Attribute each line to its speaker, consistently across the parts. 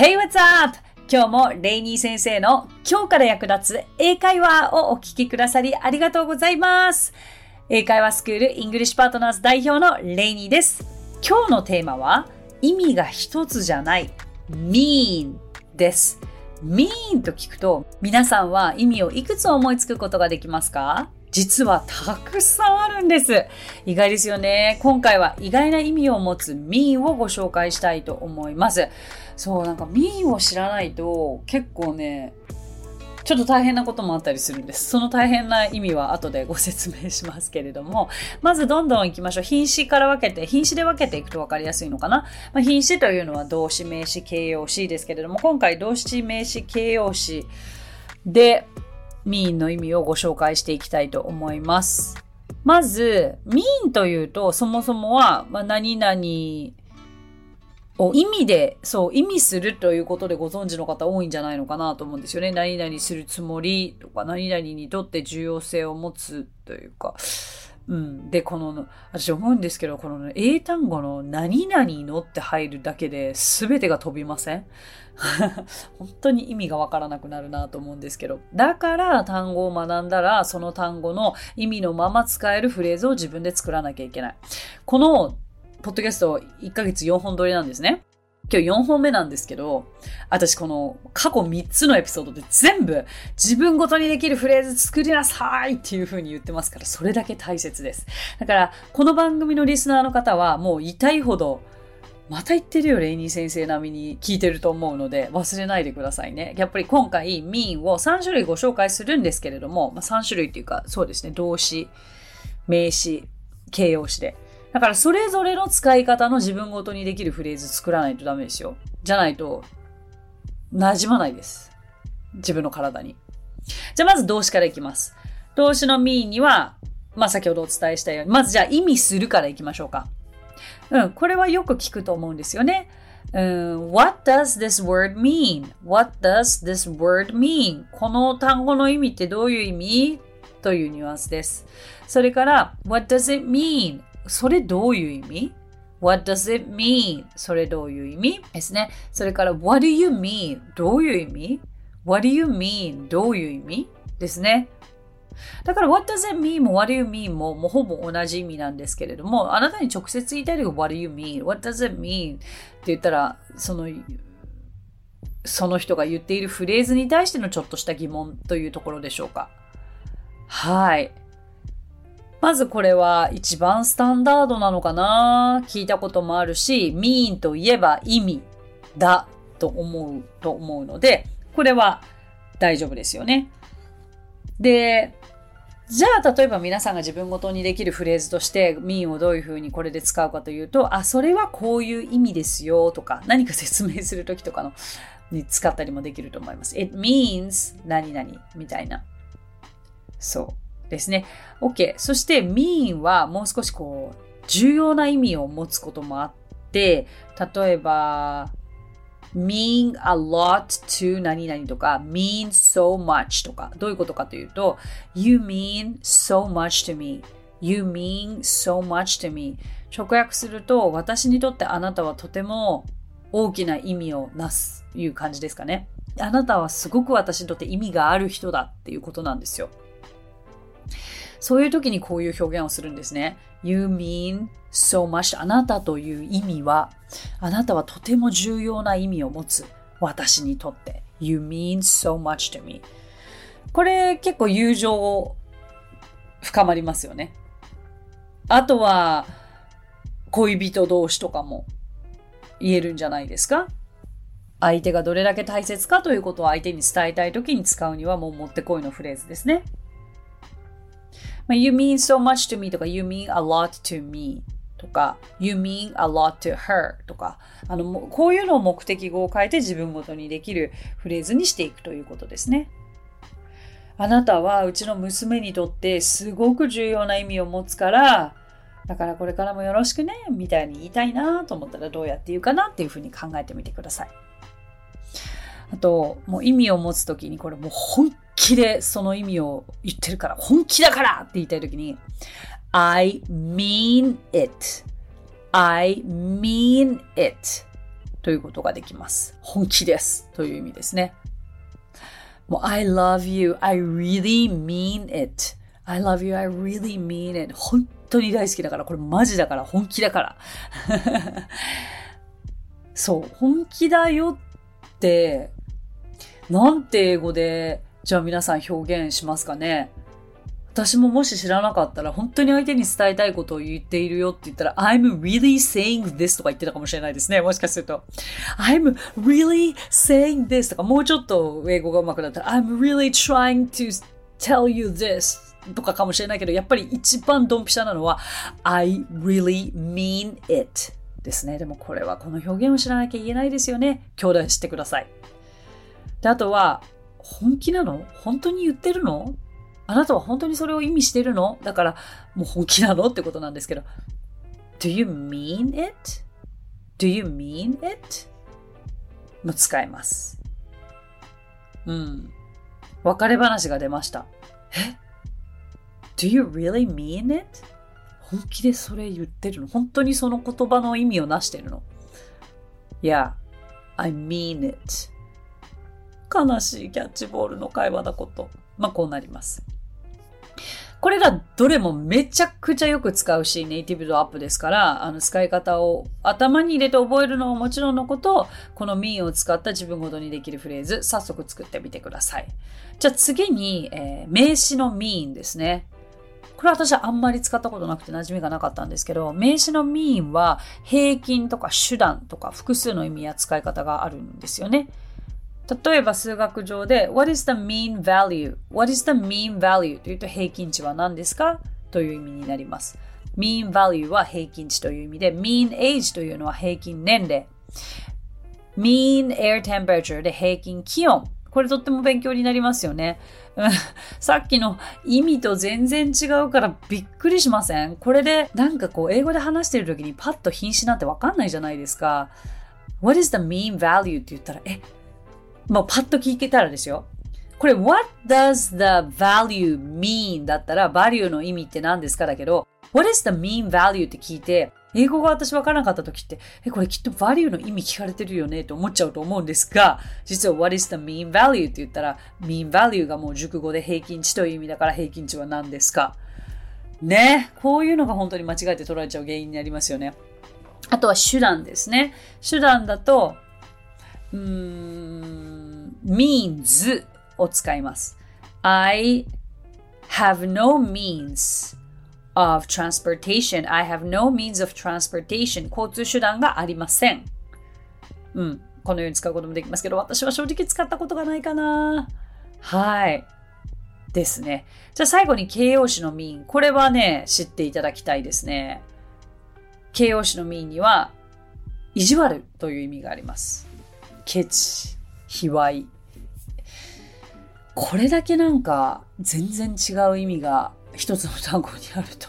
Speaker 1: Hey, what's up? 今日もレイニー先生の今日から役立つ英会話をお聞きくださりありがとうございます。英会話スクールイングリッシュパートナーズ代表のレイニーです。今日のテーマは意味が一つじゃない mean です。mean と聞くと皆さんは意味をいくつ思いつくことができますか？実はたくさんあるんです。意外ですよね。今回は意外な意味を持つ me をご紹介したいと思います。そう、なんか me を知らないと結構ね、ちょっと大変なこともあったりするんです。その大変な意味は後でご説明しますけれども、まずどんどん行きましょう。品詞から分けて、品詞で分けていくと分かりやすいのかな。まあ、品詞というのは動詞、名詞、形容詞ですけれども、今回動詞、名詞、形容詞で、ミーンの意味をご紹介していきたいと思います。まず、ミーンというと、そもそもは、まあ、何々を意味で、そう、意味するということでご存知の方多いんじゃないのかなと思うんですよね。何々するつもりとか、何々にとって重要性を持つというか。うん。で、この、私思うんですけど、この英単語の何々のって入るだけで全てが飛びません？本当に意味がわからなくなるなと思うんですけど。だから単語を学んだら、その単語の意味のまま使えるフレーズを自分で作らなきゃいけない。この、ポッドキャスト1ヶ月4本撮りなんですね。今日4本目なんですけど、私この過去3つのエピソードで全部自分ごとにできるフレーズ作りなさいっていう風に言ってますから、それだけ大切です。だから、この番組のリスナーの方はもう痛いほどまた言ってるよ、レイニー先生並みに聞いてると思うので、忘れないでくださいね。やっぱり今回、ミーンを3種類ご紹介するんですけれども、まあ、3種類っていうか、そうですね、動詞、名詞、形容詞で。だから、それぞれの使い方の自分ごとにできるフレーズ作らないとダメですよ。じゃないと、馴染まないです。自分の体に。じゃあ、まず動詞からいきます。動詞のミーには、まあ、先ほどお伝えしたように、まずじゃあ意味するからいきましょうか。うん、これはよく聞くと思うんですよね。うん、What does this word mean?What does this word mean? この単語の意味ってどういう意味？というニュアンスです。それから、What does it mean? それどういう意味？What does it mean? それどういう意味？ですね。それから、What do you mean? どういう意味 ?What do you mean? どういう意味？ですね。だから What does it mean も What do you mean ももうほぼ同じ意味なんですけれども、あなたに直接言いたいのが What do you mean?What does it mean? って言ったら、その、その人が言っているフレーズに対してのちょっとした疑問というところでしょうか。はい。まずこれは一番スタンダードなのかな聞いたこともあるし、mean といえば意味だと思うと思うので、これは大丈夫ですよね。で、じゃあ、例えば皆さんが自分ごとにできるフレーズとして、ミンをどういうふうにこれで使うかというと、あ、それはこういう意味ですよとか、何か説明するときとかのに使ったりもできると思います。It means 何々みたいな。そうですね。OK。そして mean はもう少しこう、重要な意味を持つこともあって、例えば、mean a lot to 何々とか mean so much とかどういうことかというと you mean so much to me you mean so much to me 直訳すると私にとってあなたはとても大きな意味をなすという感じですかねあなたはすごく私にとって意味がある人だっていうことなんですよそういう時にこういう表現をするんですね。You mean so much あなたという意味は、あなたはとても重要な意味を持つ。私にとって。You mean so much to me. これ結構友情を深まりますよね。あとは、恋人同士とかも言えるんじゃないですか相手がどれだけ大切かということを相手に伝えたい時に使うにはもうもってこいのフレーズですね。まあ、you mean so much to me とか you mean a lot to me とか you mean a lot to her とかあのこういうのを目的語を変えて自分ごとにできるフレーズにしていくということですね。あなたはうちの娘にとってすごく重要な意味を持つからだからこれからもよろしくねみたいに言いたいなと思ったらどうやって言うかなっていうふうに考えてみてください。あと、もう意味を持つときにこれもう本気でその意味を言ってるから、本気だからって言いたいときに、I mean it. I mean it. ということができます。本気ですという意味ですね。もう I love you, I really mean it. I love you, I really mean it. 本当に大好きだから、これマジだから、本気だから。そう、本気だよって、なんて英語で、じゃあ皆さん表現しますかね私ももし知らなかったら、本当に相手に伝えたいことを言っているよって言ったら、I'm really saying this とか言ってたかもしれないですね。もしかすると。I'm really saying this とか、もうちょっと英語が上手くなったら、I'm really trying to tell you this とかかもしれないけど、やっぱり一番ドンピシャなのは、I really mean it ですね。でもこれはこの表現を知らなきゃ言えないですよね。兄弟知ってください。で、あとは、本気なの？本当に言ってるの？あなたは本当にそれを意味してるの？だから、もう本気なの？ってことなんですけど。Do you mean it?Do you mean it? も使えます。うん。別れ話が出ました。え ?Do you really mean it? 本気でそれ言ってるの？本当にその言葉の意味をなしてるの ?Yeah, I mean it. 悲しいキャッチボールの会話だこと。まあ、こうなります。これらどれもめちゃくちゃよく使うし、ネイティブ度アップですから、あの、使い方を頭に入れて覚えるのはもちろんのこと、この mean を使った自分ごとにできるフレーズ、早速作ってみてください。じゃあ次に、えー、名詞の mean ですね。これ私はあんまり使ったことなくて馴染みがなかったんですけど、名詞の mean は平均とか手段とか複数の意味や使い方があるんですよね。例えば数学上で What is the mean value?What is the mean value? というと平均値は何ですか？という意味になります。mean value は平均値という意味で mean age というのは平均年齢 mean air temperature で平均気温これとっても勉強になりますよね。さっきの意味と全然違うからびっくりしません？これでなんかこう英語で話してる時にパッと品詞なんてわかんないじゃないですか。What is the mean value? って言ったら、え、もうパッと聞けたらですよ。これ、what does the value mean? だったら、value の意味って何ですかだけど、what is the mean value? って聞いて、英語が私わからなかった時って、え、これきっと value の意味聞かれてるよね？って思っちゃうと思うんですが、実は what is the mean value? って言ったら、mean value がもう熟語で平均値という意味だから平均値は何ですかね？こういうのが本当に間違えて捉えちゃう原因になりますよね。あとは手段ですね。手段だと、うーん、means を使います。I have no means of transportation. I have no means of transportation. 交通手段がありません。うん。このように使うこともできますけど、私は正直使ったことがないかな。はい。ですね。じゃあ最後に形容詞の mean。これはね、知っていただきたいですね。形容詞の mean には、意地悪という意味があります。ケチ、卑猥。これだけなんか全然違う意味が一つの単語にあると、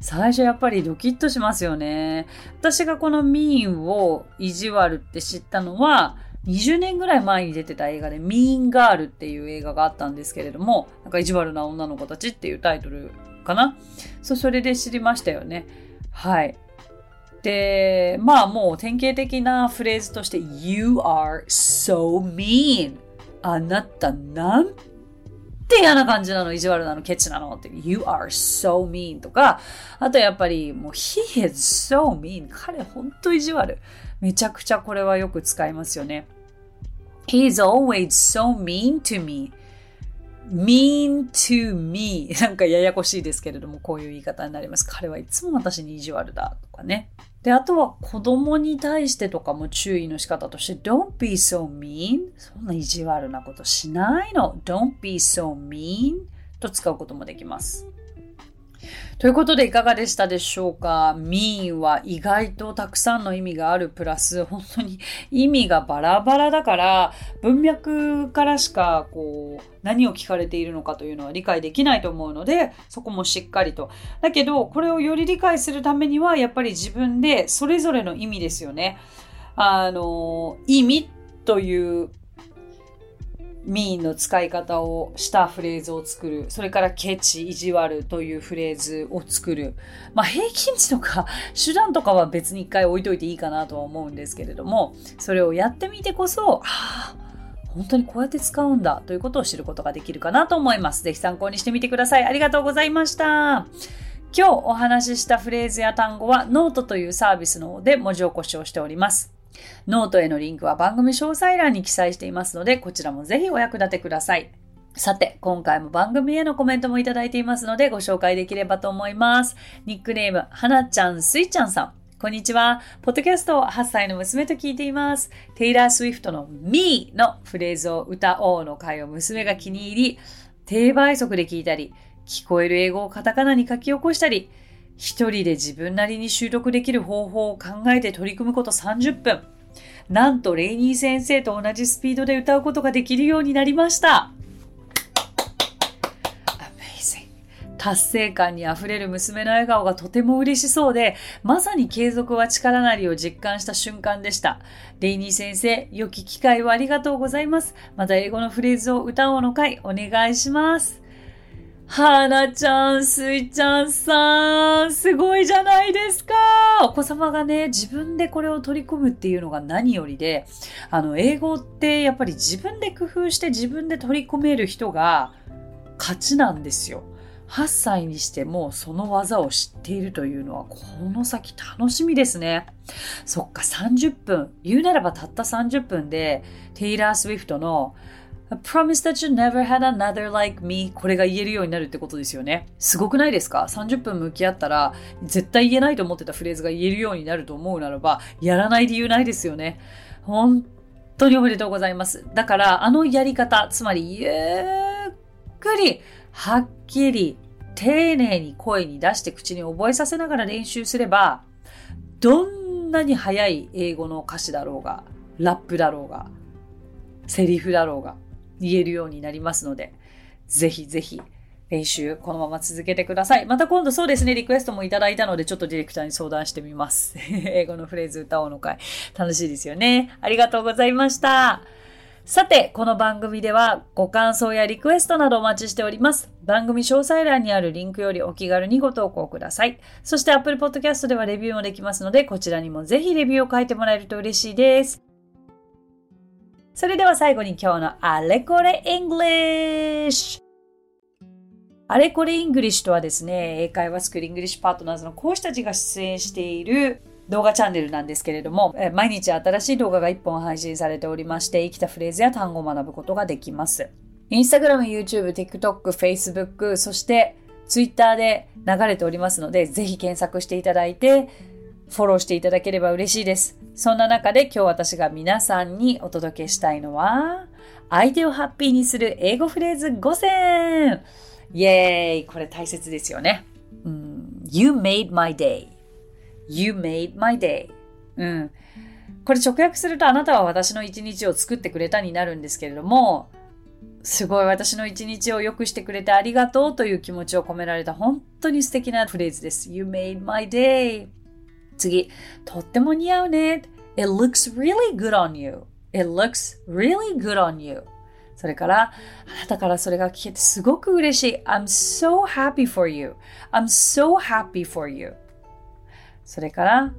Speaker 1: 最初やっぱりドキッとしますよね。私がこのミーンを意地悪って知ったのは、20年ぐらい前に出てた映画で、ミーンガールっていう映画があったんですけれども、なんか意地悪な女の子たちっていうタイトルかな。そ、それで知りましたよね。はい。で、まあもう典型的なフレーズとして You are so mean. あなたなんて嫌な感じなの？意地悪なの？ケチなの？って。You are so mean とかあとやっぱりもう He is so mean. 彼ほんと意地悪。めちゃくちゃこれはよく使いますよね。He's always so mean to me. Mean to me なんかややこしいですけれどもこういう言い方になります。彼はいつも私に意地悪だとかね。で、あとは子供に対してとかも注意の仕方として Don't be so mean そんな意地悪なことしないの。Don't be so mean と使うこともできます。ということでいかがでしたでしょうか？mean は意外とたくさんの意味があるプラス本当に意味がバラバラだから文脈からしかこう何を聞かれているのかというのは理解できないと思うのでそこもしっかりと。だけどこれをより理解するためにはやっぱり自分でそれぞれの意味ですよね。あの意味というmean の使い方をしたフレーズを作る。それからケチ、意地悪というフレーズを作る。まあ平均値とか手段とかは別に一回置いといていいかなとは思うんですけれども、それをやってみてこそ、あ本当にこうやって使うんだということを知ることができるかなと思います。ぜひ参考にしてみてください。ありがとうございました。今日お話ししたフレーズや単語はノートというサービスの方で文字起こしをしております。ノートへのリンクは番組詳細欄に記載していますので、こちらもぜひお役立てください。さて、今回も番組へのコメントもいただいていますので、ご紹介できればと思います。ニックネーム、はなちゃん、すいちゃんさん。こんにちは。ポッドキャストを8歳の娘と聞いています。テイラー・スウィフトの Me のフレーズを歌おうの回を娘が気に入り、低倍速で聞いたり、聞こえる英語をカタカナに書き起こしたり、一人で自分なりに習得できる方法を考えて取り組むこと30分。なんとレイニー先生と同じスピードで歌うことができるようになりました。達成感にあふれる娘の笑顔がとても嬉しそうで、まさに継続は力なりを実感した瞬間でした。レイニー先生、良き機会をありがとうございます。また英語のフレーズを歌おうの回、お願いします。はなちゃん、すいちゃんさん、すごいじゃないですか。お子様がね、自分でこれを取り込むっていうのが何よりで、あの、英語ってやっぱり自分で工夫して自分で取り込める人が勝ちなんですよ。8歳にしてもその技を知っているというのはこの先楽しみですね。そっか30分。言うならばたった30分でテイラー・スウィフトの I promise that you never had another like me これが言えるようになるってことですよね。すごくないですか ?30 分向き合ったら絶対言えないと思ってたフレーズが言えるようになると思うならばやらない理由ないですよね。本当におめでとうございます。だからあのやり方、つまりゆっくりはっきり丁寧に声に出して口に覚えさせながら練習すればどんなに速い英語の歌詞だろうがラップだろうがセリフだろうが言えるようになりますので、ぜひぜひ練習このまま続けてください。また今度そうですね、リクエストもいただいたので、ちょっとディレクターに相談してみます。英語のフレーズ歌おうの会。楽しいですよね。ありがとうございました。さて、この番組ではご感想やリクエストなどお待ちしております。番組詳細欄にあるリンクよりお気軽にご投稿ください。そして Apple Podcast ではレビューもできますので、こちらにもぜひレビューを書いてもらえると嬉しいです。それでは最後に今日のあれこれ English! あれこれ English とはですね、英会話スクールイングリッシュパートナーズの講師たちが出演している動画チャンネルなんですけれども、毎日新しい動画が1本配信されておりまして、生きたフレーズや単語を学ぶことができます。Instagram、YouTube、TikTok、Facebook、そして Twitter で流れておりますので、ぜひ検索していただいて、フォローしていただければ嬉しいです。そんな中で今日私が皆さんにお届けしたいのは、相手をハッピーにする英語フレーズ5選イェーイこれ大切ですよね。you made my day.You made my day. うん。これ直訳するとあなたは私の一日を作ってくれたになるんですけれども、すごい私の一日を良くしてくれてありがとうという気持ちを込められた本当に素敵なフレーズです。You made my day. 次、とっても似合うね。It looks really good on you. It looks really good on you. それから、あなたからそれが聞けてすごく嬉しい。I'm so happy for you. I'm so happy for you. それから、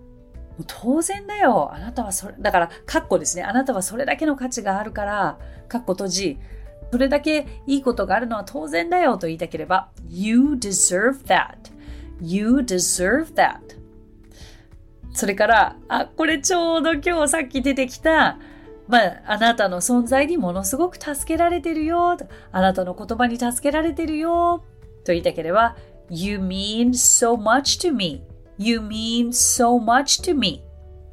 Speaker 1: 当然だよ。あなたはそれ、だから、カッコですね。あなたはそれだけの価値があるから、カッコ閉じ、それだけいいことがあるのは当然だよと言いたければ、You deserve that. You deserve that. それから、あ、これちょうど今日さっき出てきた、まあ、あなたの存在にものすごく助けられてるよ。あなたの言葉に助けられてるよ。と言いたければ、You mean so much to me.You mean so much to me.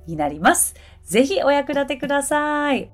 Speaker 1: になります。ぜひお役立てください。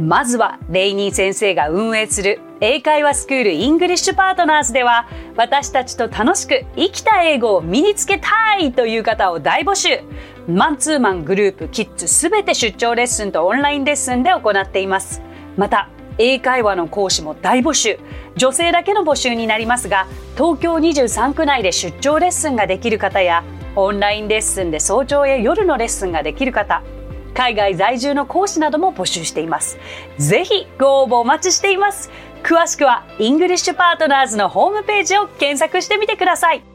Speaker 1: まずはレイニー先生が運営する英会話スクールイングリッシュパートナーズでは私たちと楽しく生きた英語を身につけたいという方を大募集。マンツーマングループキッズすべて出張レッスンとオンラインレッスンで行っています。また英会話の講師も大募集。女性だけの募集になりますが東京23区内で出張レッスンができる方やオンラインレッスンで早朝や夜のレッスンができる方海外在住の講師なども募集しています。ぜひご応募お待ちしています。詳しくはイングリッシュパートナーズのホームページを検索してみてください。